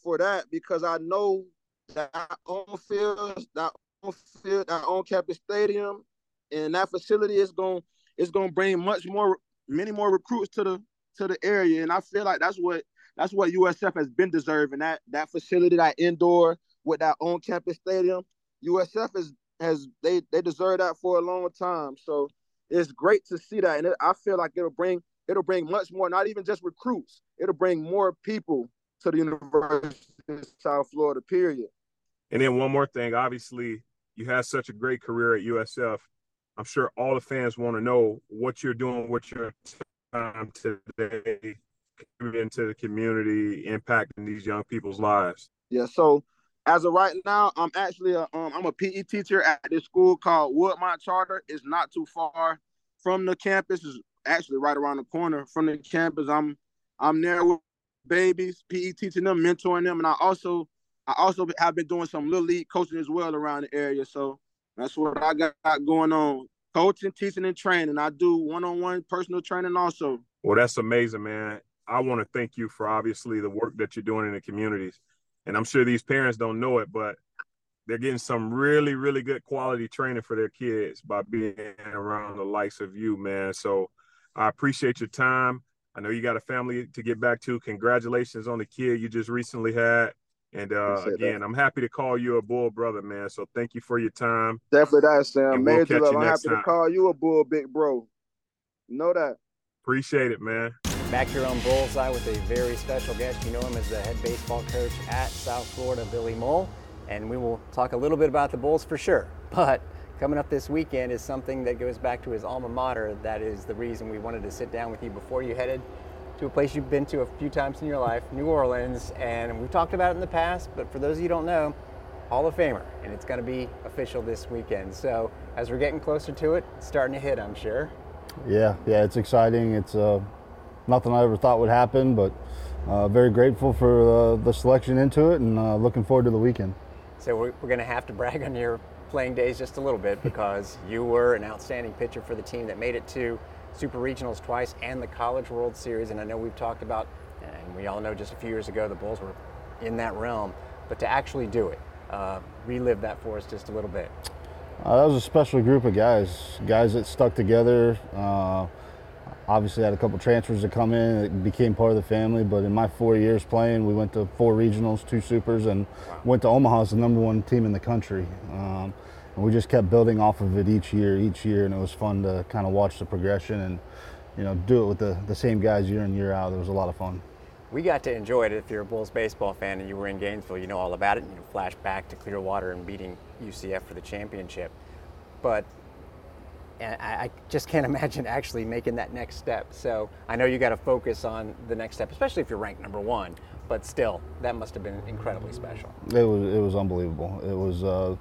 for that because I know that on field, that on field, that on campus stadium, and that facility is going it's going to bring much more, many more recruits to the to the area, and I feel like that's what that's what USF has been deserving. That that facility, that indoor with that on campus stadium, USF is has they they deserve that for a long time. So it's great to see that, and it, I feel like it'll bring it'll bring much more, not even just recruits. It'll bring more people to the University of South Florida. Period. And then one more thing, obviously, you had such a great career at USF. I'm sure all the fans want to know what you're doing with your time today, contributing to the community, impacting these young people's lives? Yeah, so as of right now, I'm actually a, um, I'm a PE teacher at this school called Woodmont Charter. It's not too far from the campus. It's actually right around the corner from the campus. I'm I'm there with babies, PE teaching them, mentoring them, and I also I also have been doing some little league coaching as well around the area. So that's what I got going on coaching, teaching, and training. I do one-on-one personal training also. Well, that's amazing, man. I want to thank you for obviously the work that you're doing in the communities. And I'm sure these parents don't know it, but they're getting some really, really good quality training for their kids by being around the likes of you, man. So I appreciate your time. I know you got a family to get back to. Congratulations on the kid you just recently had. And uh, Appreciate that. again, I'm happy to call you a bull brother, man. So thank you for your time. Definitely that, Sam. And we'll Major catch love. you I'm happy time. to call you a bull, big bro. Know that. Appreciate it, man. Back here on Bullseye with a very special guest. You know him as the head baseball coach at South Florida, Billy Mohl. And we will talk a little bit about the Bulls for sure. [LAUGHS] But coming up this weekend is something that goes back to his alma mater. That is the reason we wanted to sit down with you before you headed to a place you've been to a few times in your life, New Orleans. And we've talked about it in the past, but for those of you who don't know, Hall of Famer. And it's going to be official this weekend. So as we're getting closer to it, it's starting to hit, I'm sure. Yeah, yeah, it's exciting. It's uh, nothing I ever thought would happen, but uh, very grateful for uh, the selection into it and uh, looking forward to the weekend. So we're, we're going to have to brag on your playing days just a little bit because you were an outstanding pitcher for the team that made it to Super Regionals twice and the College World Series. And I know we've talked about, and we all know just a few years ago the Bulls were in that realm, but to actually do it, uh, relive that for us just a little bit. Uh, that was a special group of guys, guys that stuck together. Uh, obviously, had a couple transfers that come in, it became part of the family. But in my four years playing, we went to four regionals, two supers, and went to Omaha as the number one team in the country. Um, and we just kept building off of it each year, each year, and it was fun to kind of watch the progression and you know do it with the, the same guys year in year out. It was a lot of fun. We got to enjoy it. If you're a Bulls baseball fan and you were in Gainesville, you know all about it. You know, flash back to Clearwater and beating UCF for the championship. But I, I just can't [LAUGHS] imagine actually making that next step. So I know you got to focus on the next step, especially if you're ranked number one. But still, that must have been incredibly special. It was it was unbelievable. It was uh,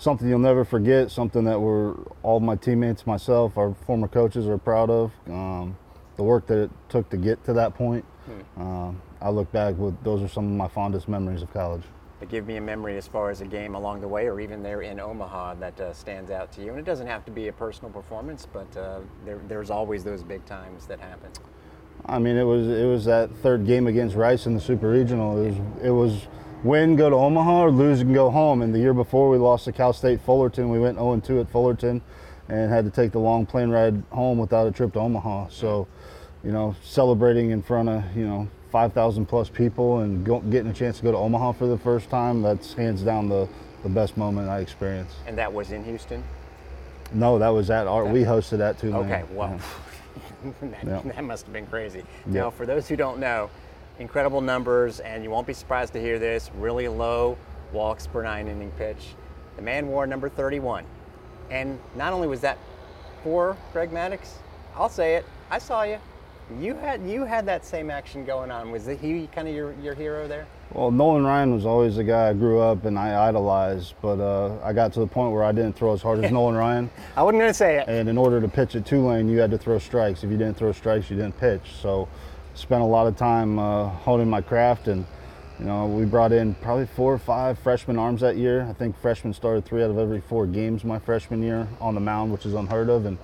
something you'll never forget. Something that we're all my teammates, myself, our former coaches are proud of. Um, the work that it took to get to that point. Um, I look back with those are some of my fondest memories of college. But give me a memory as far as a game along the way, or even there in Omaha, that uh, stands out to you. And it doesn't have to be a personal performance, but uh, there, there's always those big times that happen. I mean, it was it was that third game against Rice in the Super Regional. It was it was win, go to Omaha, or lose and go home. And the year before, we lost to Cal State Fullerton. We went 0 2 at Fullerton, and had to take the long plane ride home without a trip to Omaha. So, you know, celebrating in front of you know 5,000 plus people and go, getting a chance to go to Omaha for the first time. That's hands down the the best moment I experienced. And that was in Houston. No, that was at our. We hosted that too. Okay, well, [LAUGHS] that, Yeah. that must have been crazy. Yeah. Now, for those who don't know, incredible numbers, and you won't be surprised to hear this really low walks per nine inning pitch. The man wore number 31. And not only was that for Greg Maddux, I'll say it, I saw you. You had you had that same action going on. Was he kind of your, your hero there? Well, Nolan Ryan was always the guy I grew up and I idolized, but uh, I got to the point where I didn't throw as hard as [LAUGHS] Nolan Ryan. I wasn't going to say it. And in order to pitch at Tulane, you had to throw strikes. If you didn't throw strikes, you didn't pitch. So, spent a lot of time uh, honing my craft, and you know, we brought in probably four or five freshman arms that year. I think freshmen started three out of every four games my freshman year on the mound, which is unheard of. And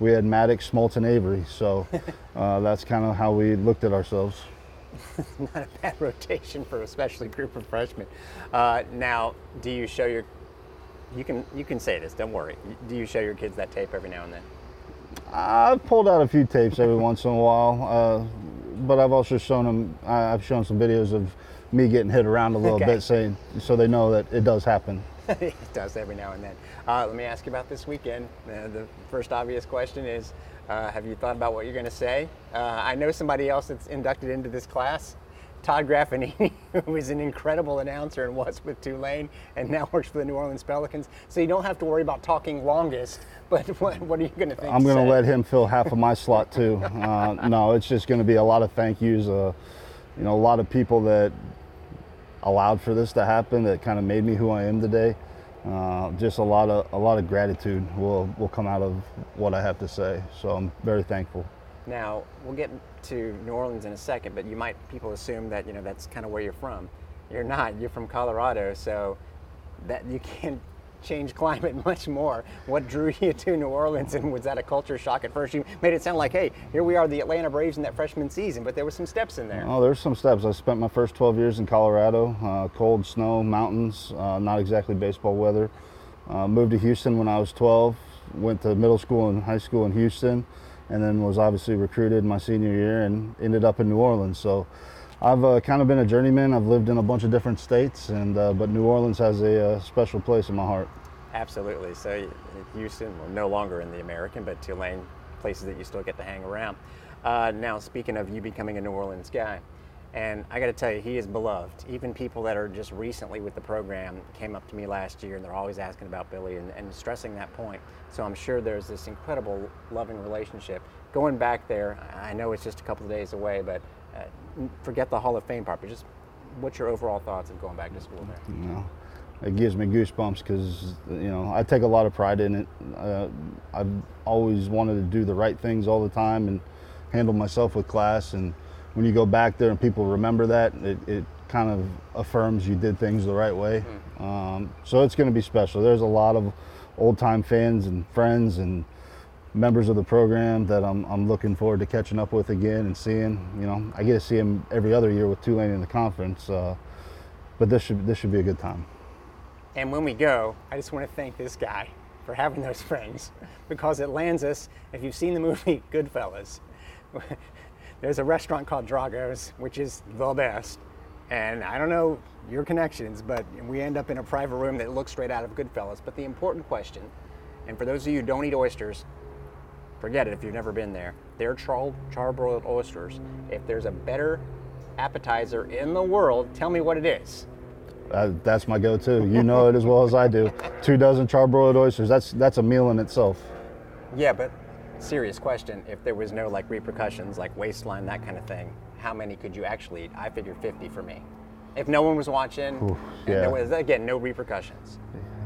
we had Maddux, Smoltz, and Avery. So [LAUGHS] uh, that's kind of how we looked at ourselves. [LAUGHS] not a bad rotation for especially group of freshmen. Uh, now, do you show your? You can you can say this. Don't worry. Do you show your kids that tape every now and then? I've pulled out a few tapes every once in a while, uh, but I've also shown them. I- I've shown some videos of me getting hit around a little Okay. bit, saying so they know that it does happen. [LAUGHS] it does every now and then. Uh, let me ask you about this weekend. Uh, the first obvious question is, uh, have you thought about what you're going to say? Uh, I know somebody else that's inducted into this class. Todd Graffagnini, [LAUGHS] who is an incredible announcer and was with Tulane and now works for the New Orleans Pelicans. So you don't have to worry about talking longest, [LAUGHS] but what, what are you going to think? I'm going to let him fill half of my slot too. [LAUGHS] Uh, no, it's just going to be a lot of thank yous. Uh, you know, a lot of people that allowed for this to happen that kind of made me who I am today. Uh, just a lot of a lot of gratitude will will come out of what I have to say. So I'm very thankful. Now we'll get to New Orleans in a second, but you might people assume that you know that's kind of where you're from. You're not. You're from Colorado, so that you can't change climate [LAUGHS] much more. What drew [LAUGHS] you to New Orleans, and was that a culture shock at first? You made it sound like, hey, here we are, the Atlanta Braves in that freshman season, but there were some steps in there. Oh, there's some steps. I spent my first 12 years in Colorado, uh, cold, snow, mountains, uh, not exactly baseball weather. Uh, moved to Houston when I was 12, went to middle school and high school in Houston, and then was obviously recruited my senior year and ended up in New Orleans. So I've uh, kind of been a journeyman. I've lived in a bunch of different states, and uh, but New Orleans has a uh, special place in my heart. Absolutely. So Houston, well, no longer in the American, but Tulane, places that you still get to hang around. Uh, now, speaking of you becoming a New Orleans guy, and I got to tell you, he is beloved. Even people that are just recently with the program came up to me last year, and they're always asking about Billy and, and stressing that point. So I'm sure there's this incredible loving relationship. Going back there, I know it's just a couple of days away, but uh, forget the Hall of Fame part. But just what's your overall thoughts of going back to school there? Know, it gives me goosebumps because you know I take a lot of pride in it. Uh, I've always wanted to do the right things all the time and handle myself with class. And when you go back there and people remember that, it, it kind of affirms you did things the right way. Um, so it's going to be special. There's a lot of old time fans and friends and members of the program that I'm, I'm looking forward to catching up with again and seeing. You know, I get to see them every other year with Tulane in the conference, uh, but this should this should be a good time. And when we go, I just want to thank this guy for having those friends because it lands us. If you've seen the movie [LAUGHS] Goodfellas, there's a restaurant called Drago's, which is the best. And I don't know your connections, but we end up in a private room that looks straight out of Goodfellas. But the important question, and for those of you who don't eat oysters, forget it if you've never been there. They're char- charbroiled oysters. If there's a better appetizer in the world, tell me what it is. Uh, that's my go-to. You know it as well as I do. Two dozen charbroiled oysters. That's that's a meal in itself. Yeah, but serious question. If there was no like repercussions, like waistline, that kind of thing, how many could you actually eat? I figured 50 for me. If no one was watching, Oof, and yeah. there was again no repercussions.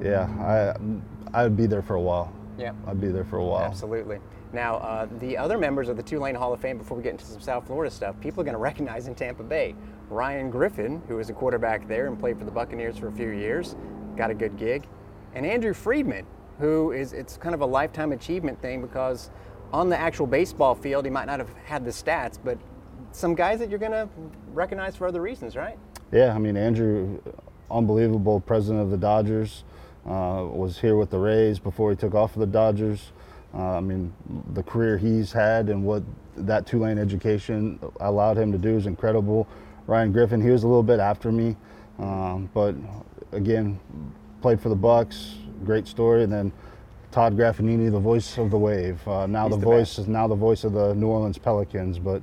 Yeah, I I'd be there for a while. Yeah. I'd be there for a while. Absolutely. Now, uh, the other members of the Tulane Hall of Fame, before we get into some South Florida stuff, people are going to recognize in Tampa Bay. Ryan Griffin, who was a quarterback there and played for the Buccaneers for a few years, got a good gig. And Andrew Friedman, who is, it's kind of a lifetime achievement thing because on the actual baseball field, he might not have had the stats, but some guys that you're going to recognize for other reasons, right? Yeah, I mean Andrew, unbelievable president of the Dodgers, uh, was here with the Rays before he took off for the Dodgers. Uh, I mean the career he's had and what that Tulane education allowed him to do is incredible. Ryan Griffin, he was a little bit after me, um, but again, played for the Bucs. Great story, and then. Todd Graffagnini, the voice of the wave. Uh, now He's the, the voice best. is now the voice of the New Orleans Pelicans, but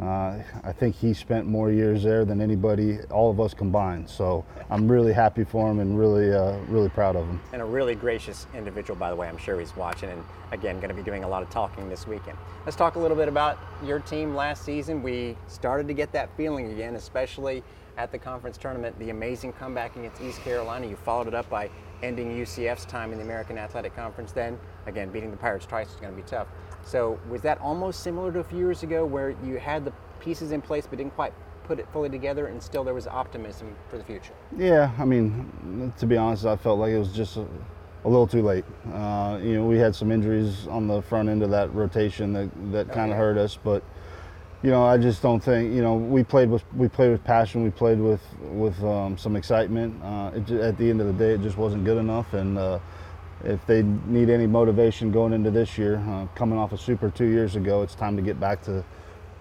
uh, I think he spent more years there than anybody, all of us combined. So I'm really happy for him and really, uh, really proud of him. and a really gracious individual, by the way. I'm sure he's watching and, again, going to be doing a lot of talking this weekend. Let's talk a little bit about your team last season. We started to get that feeling again, especially at the conference tournament, the amazing comeback against East Carolina. You followed it up by ending UCF's time in the American Athletic Conference then. Again, beating the Pirates twice is going to be tough. So, was that almost similar to a few years ago where you had the pieces in place but didn't quite put it fully together and still there was optimism for the future? Yeah, I mean, to be honest, I felt like it was just a, a little too late. Uh, you know, we had some injuries on the front end of that rotation that, that kind of hurt us, but you know, I just don't think you know we played with we played with passion, we played with with um, some excitement. Uh, it, at the end of the day, it just wasn't good enough, and uh, if they need any motivation going into this year, uh, coming off a super two years ago, it's time to get back to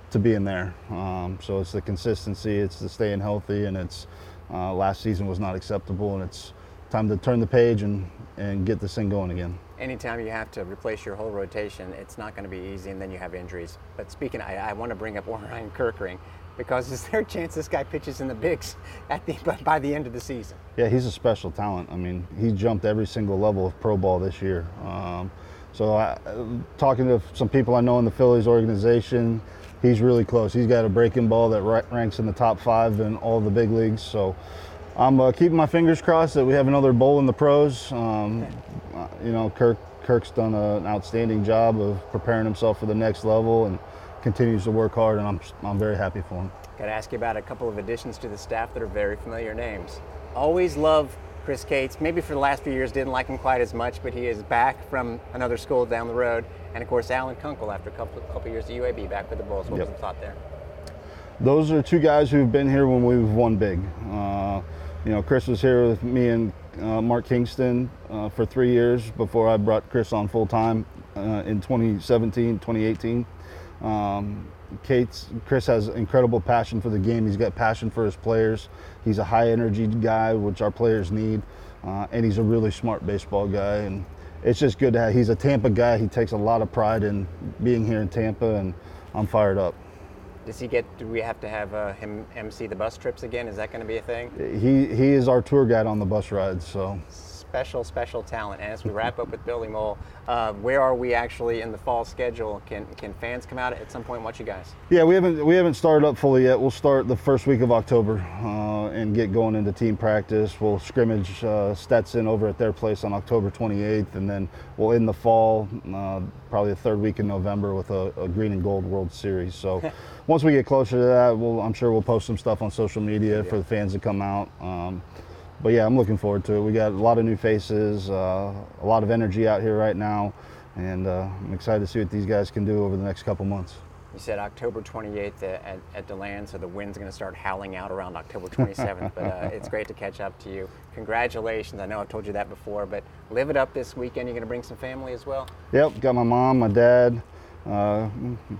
to being there. Um, so it's the consistency, it's the staying healthy, and it's uh, last season was not acceptable, and it's time to turn the page and and get this thing going again. Anytime you have to replace your whole rotation, it's not going to be easy, and then you have injuries. But speaking, I, I want to bring up [LAUGHS] Orion Kerkering because is there a chance this guy pitches in the bigs [LAUGHS] at the by the end of the season? Yeah, he's a special talent. I mean, he jumped every single level of pro ball this year. Um, so, I, talking to some people I know in the Phillies organization, he's really close. He's got a breaking ball that ranks in the top five in all the big leagues. So, I'm uh, keeping my fingers crossed that we have another bowl in the pros. Um, uh, you know, Kirk Kirk's done a, an outstanding job of preparing himself for the next level and continues to work hard, and I'm I'm very happy for him. Got to ask you about a couple of additions to the staff that are very familiar names. Always love Chris Cates. Maybe for the last few years didn't like him quite as much, but he is back from another school down the road. And of course, Alan Kunkel after a couple, couple years at UAB back with the Bulls. What Yep. was the thought there? Those are two guys who've been here when we've won big. Uh, you know, Chris was here with me and uh, Mark Kingston uh, for three years before I brought Chris on full time uh, in 2017, 2018. Um, Kate's Chris has incredible passion for the game. He's got passion for his players. He's a high energy guy, which our players need, uh, and he's a really smart baseball guy. And it's just good to have. He's a Tampa guy. He takes a lot of pride in being here in Tampa, and I'm fired up. Does he get? Do we have to have uh, him MC the bus trips again? Is that going to be a thing? He he is our tour guide on the bus rides. So special, special talent. And as we wrap up with Billy Mohl, uh, where are we actually in the fall schedule? Can can fans come out at some point and watch you guys? Yeah, we haven't we haven't started up fully yet. We'll start the first week of October uh, and get going into team practice. We'll scrimmage uh, Stetson over at their place on October 28th, and then we'll end the fall uh, probably the third week in November with a, a Green and Gold World Series. So [LAUGHS] once we get closer to that, we'll, I'm sure we'll post some stuff on social media for the fans to come out. Um, but yeah, I'm looking forward to it. We got a lot of new faces, uh, a lot of energy out here right now, and uh, I'm excited to see what these guys can do over the next couple months. You said October 28th at, at DeLand, so the wind's going to start howling out around October 27th. but uh, it's great to catch up to you. Congratulations. I know I've told you that before, but live it up this weekend. You're going to bring some family as well? Yep, got my mom, my dad, uh,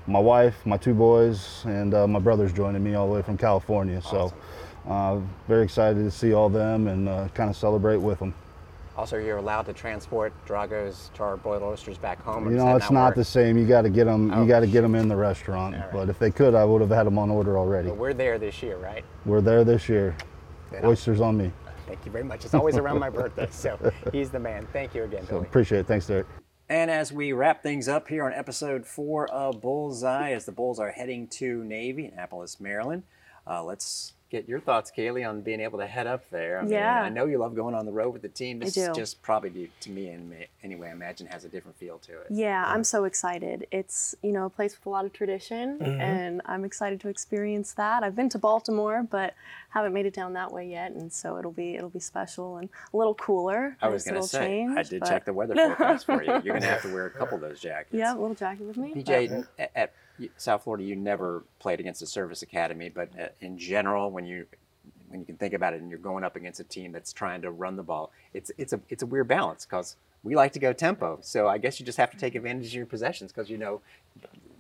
my wife, my two boys, and uh, my brother's joining me all the way from California. Awesome. So uh, very excited to see all them and uh, kind of celebrate with them. Also, you're allowed to transport Drago's charbroiled oysters back home. You know, it's not work? the same. You got to get them. Oh, You got to get them in the restaurant. Right. But if they could, I would have had them on order already. But we're there this year, right? We're there this year. I'll- Oysters on me. Thank you very much. It's always around my [LAUGHS] birthday, so he's the man. Thank you again, So Billy. appreciate it. Thanks, Derek. And as we wrap things up here on episode four of Bullseye, as the Bulls are heading to Navy, Annapolis, Maryland, uh, let's get your thoughts, Kaylee, on being able to head up there. I mean, Yeah. I know you love going on the road with the team. This I is do. just probably, to me and anyway, I imagine has a different feel to it. Yeah, I'm so excited. It's, you know, a place with a lot of tradition Mm-hmm. and I'm excited to experience that. I've been to Baltimore, but haven't made it down that way yet, and so it'll be it'll be special and a little cooler. I was going to say, change, I did but- check the weather forecast for you. You're going to have to wear a couple of those [LAUGHS] jackets. Yeah, a little jacket with me. BJ, at, at South Florida, you never played against a service academy, but uh, in general, when you when you can think about it, and you're going up against a team that's trying to run the ball, it's it's a it's a weird balance because we like to go tempo. So I guess you just have to take advantage of your possessions because you know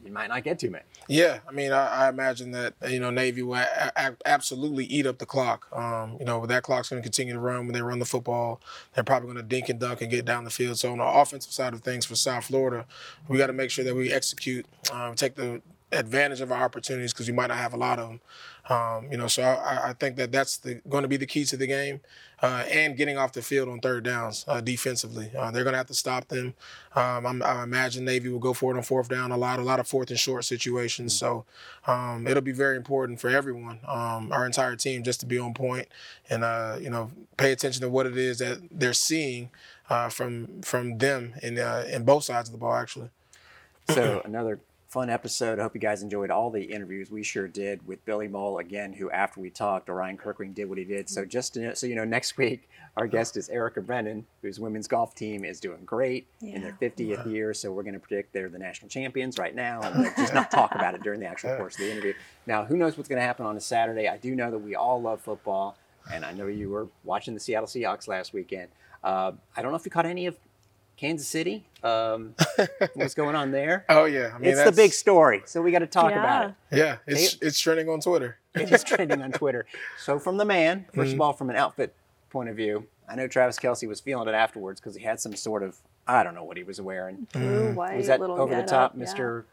you might not get too many. Yeah, I mean, I, I imagine that you know Navy will a- a- absolutely eat up the clock. Um, you know, that clock's going to continue to run when they run the football. They're probably going to dink and dunk and get down the field. So on the offensive side of things for South Florida, we got to make sure that we execute, um, take the advantage of our opportunities because we might not have a lot of them. Um, you know, so I, I think that that's the, going to be the key to the game, uh, and getting off the field on third downs uh, defensively. Uh, they're going to have to stop them. Um, I'm, I imagine Navy will go for it on fourth down a lot, a lot of fourth and short situations. So um, it'll be very important for everyone, um, our entire team, just to be on point and uh, you know pay attention to what it is that they're seeing uh, from from them in uh, in both sides of the ball, actually. So [CLEARS THROAT] another fun episode. I hope you guys enjoyed all the interviews. We sure did with Billy Mohl again, who after we talked, Orion Kerkering did what he did. So just to, so you know, next week our guest is Erica Brennan, whose women's golf team is doing great in their 50th year. So we're going to predict they're the national champions right now, and just not talk about it during the actual [LAUGHS] course of the interview. Now, who knows what's going to happen on a Saturday? I do know that we all love football, and I know you were watching the Seattle Seahawks last weekend. Uh, I don't know if you caught any of Kansas City. Um, [LAUGHS] what's going on there? Oh yeah, I mean it's the big story, so we got to talk about it. Yeah, it's it's trending on Twitter. It is trending on Twitter. So, from the man, 1st Mm-hmm. of all, from an outfit point of view, I know Travis Kelce was feeling it afterwards because he had some sort of I don't know what he was wearing. Blue, white, Was that little over the top, yeah. Mr.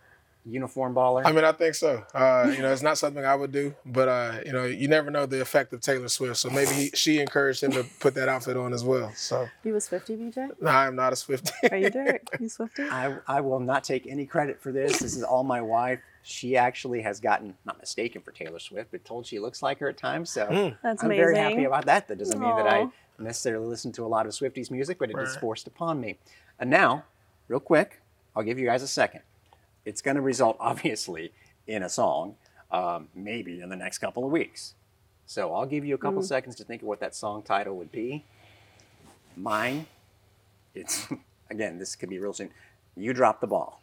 Uniform Baller? I mean, I think so. Uh, you know, it's not something I would do, but uh, you know, you never know the effect of Taylor Swift. So maybe he, she encouraged him to put that outfit on as well. So You was 50, BJ? no, I'm not a Swiftie. Are you [LAUGHS] Derek? You Swifty? I, I will not take any credit for this. This is all my wife. She actually has gotten not mistaken for Taylor Swift, but told she looks like her at times. So Hmm. That's I'm very happy about that. That doesn't mean that I necessarily listen to a lot of Swifties music, but it is Right. forced upon me. And now, real quick, I'll give you guys a second. It's going to result, [LAUGHS] obviously, in a song, um, maybe in the next couple of weeks. So I'll give you a couple seconds to think of what that song title would be. Mine, it's [LAUGHS] again, this could be real soon. You drop the ball.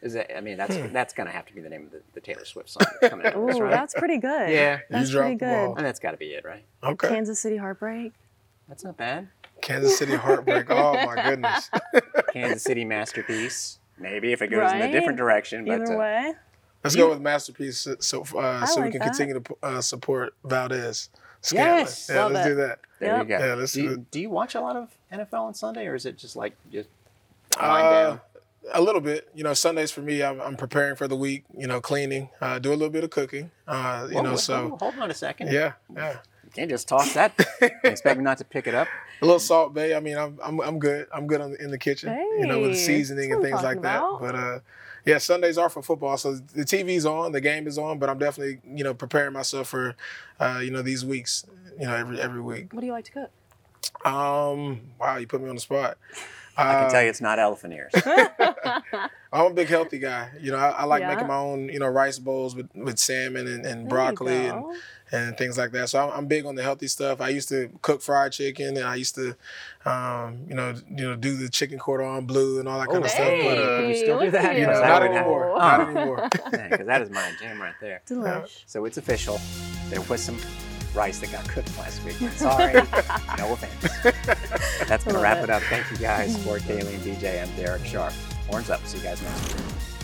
Is that? I mean, that's that's going to have to be the name of the, the Taylor Swift song that's coming out. of this, right? that's pretty good. Yeah. That's You pretty good. ball. and that's got to be it, right? Okay. Kansas City Heartbreak. That's not bad. Kansas City Heartbreak. Oh my goodness. [LAUGHS] Kansas City masterpiece. Maybe if it goes in a different direction. But Either uh, way. Let's go with masterpiece so so, uh, so we can that. continue to uh, support Valdez. Yes. yeah, Love let's it. do that. there Yep. you go. Yeah, let's do, do you, it. do you watch a lot of NFL on Sunday, or is it just like just wind Uh, down? a little bit. You know, Sundays for me, I'm, I'm preparing for the week. You know, cleaning, uh, do a little bit of cooking. Uh, you Whoa, know, whoa, so whoa, hold on a second. yeah, yeah. You can't just toss that. [LAUGHS] expect me not to pick it up. A little Salt Bae. I mean, I'm I'm, I'm good. I'm good on, in the kitchen. Hey, you know, with the seasoning and things like talking that. But uh, yeah, Sundays are for football. So the TV's on, the game is on. But I'm definitely you know preparing myself for uh, you know these weeks. You know, every every week. What do you like to cook? Um, wow, you put me on the spot. I can Uh, tell you it's not elephant ears. [LAUGHS] [LAUGHS] I'm a big healthy guy. You know, I, I like Yeah. making my own, you know, rice bowls with, with salmon and, and broccoli and, go. And things like that. So I'm, I'm big on the healthy stuff. I used to cook fried chicken and I used to, um, you know, you know, do the chicken cordon bleu and all that kind of stuff. But uh, Can we still do that? at you know, Because that not would happen. anymore. Oh. [LAUGHS] Not anymore. [LAUGHS] because that is my jam right there. Delish. So it's official. There was some rice that got cooked last week. Sorry. no offense. That's going to wrap it. it up. Thank you guys for Kaylee and BJ. I'm Derek Sharp. Horns up. See you guys next week.